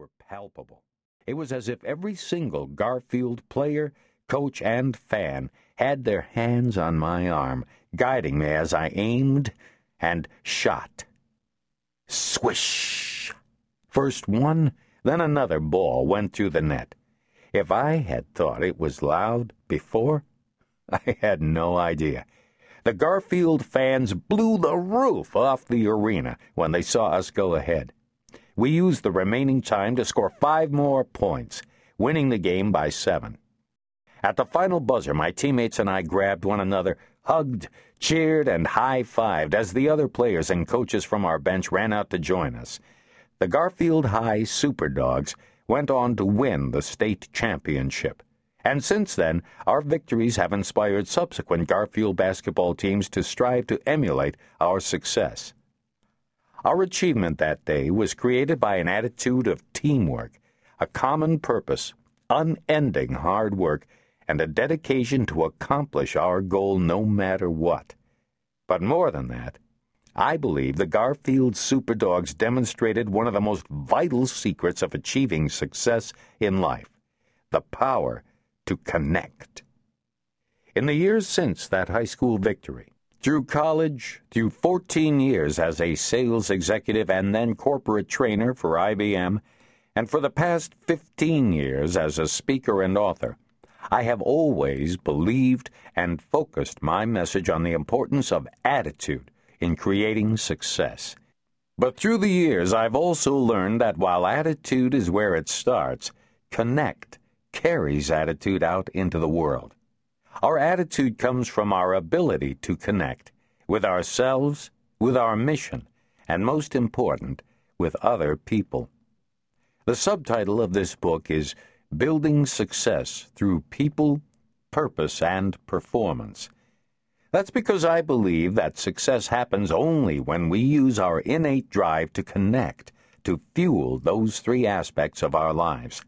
were palpable. It was as if every single Garfield player, coach, and fan had their hands on my arm, guiding me as I aimed and shot. Swish! First one, then another ball went through the net. If I had thought it was loud before, I had no idea. The Garfield fans blew the roof off the arena when they saw us go ahead. We used the remaining time to score five more points, winning the game by seven. At the final buzzer, my teammates and I grabbed one another, hugged, cheered, and high fived as the other players and coaches from our bench ran out to join us. The Garfield High Superdogs went on to win the state championship. And since then, our victories have inspired subsequent Garfield basketball teams to strive to emulate our success. Our achievement that day was created by an attitude of teamwork, a common purpose, unending hard work, and a dedication to accomplish our goal no matter what. But more than that, I believe the Garfield Superdogs demonstrated one of the most vital secrets of achieving success in life the power to connect. In the years since that high school victory, through college, through 14 years as a sales executive and then corporate trainer for IBM, and for the past 15 years as a speaker and author, I have always believed and focused my message on the importance of attitude in creating success. But through the years, I've also learned that while attitude is where it starts, connect carries attitude out into the world. Our attitude comes from our ability to connect with ourselves, with our mission, and most important, with other people. The subtitle of this book is Building Success Through People, Purpose, and Performance. That's because I believe that success happens only when we use our innate drive to connect, to fuel those three aspects of our lives.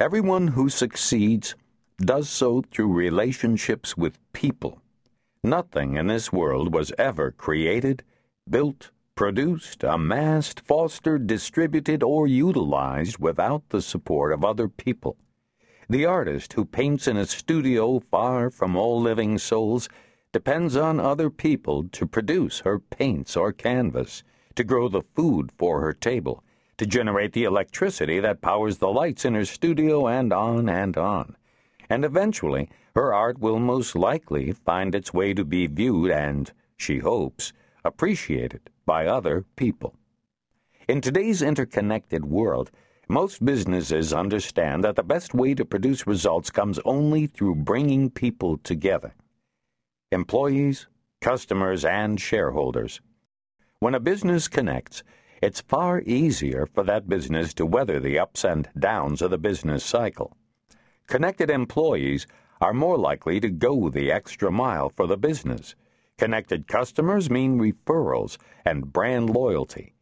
Everyone who succeeds does so through relationships with people. Nothing in this world was ever created, built, produced, amassed, fostered, distributed, or utilized without the support of other people. The artist who paints in a studio far from all living souls depends on other people to produce her paints or canvas, to grow the food for her table, to generate the electricity that powers the lights in her studio, and on and on. And eventually, her art will most likely find its way to be viewed and, she hopes, appreciated by other people. In today's interconnected world, most businesses understand that the best way to produce results comes only through bringing people together employees, customers, and shareholders. When a business connects, it's far easier for that business to weather the ups and downs of the business cycle. Connected employees are more likely to go the extra mile for the business. Connected customers mean referrals and brand loyalty.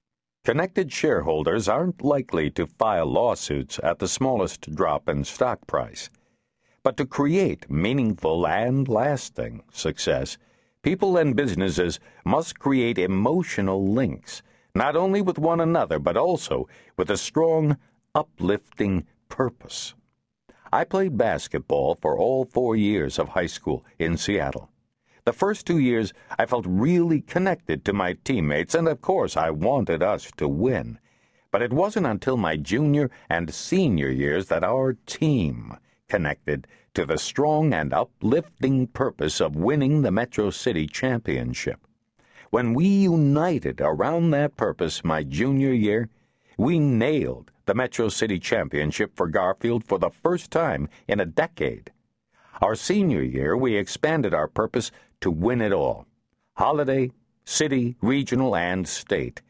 Connected shareholders aren't likely to file lawsuits at the smallest drop in stock price. But to create meaningful and lasting success, people and businesses must create emotional links not only with one another, but also with a strong, uplifting purpose. I played basketball for all four years of high school in Seattle. The first two years, I felt really connected to my teammates, and of course, I wanted us to win. But it wasn't until my junior and senior years that our team connected to the strong and uplifting purpose of winning the Metro City Championship. When we united around that purpose my junior year, we nailed the Metro City Championship for Garfield for the first time in a decade. Our senior year, we expanded our purpose to win it all holiday, city, regional, and state.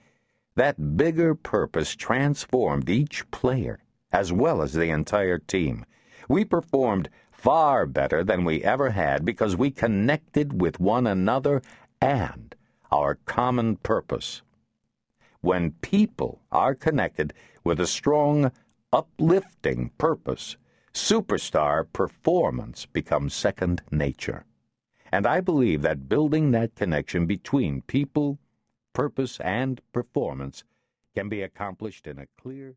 That bigger purpose transformed each player as well as the entire team. We performed far better than we ever had because we connected with one another and our common purpose. When people are connected with a strong, uplifting purpose, superstar performance becomes second nature. And I believe that building that connection between people, purpose, and performance can be accomplished in a clear,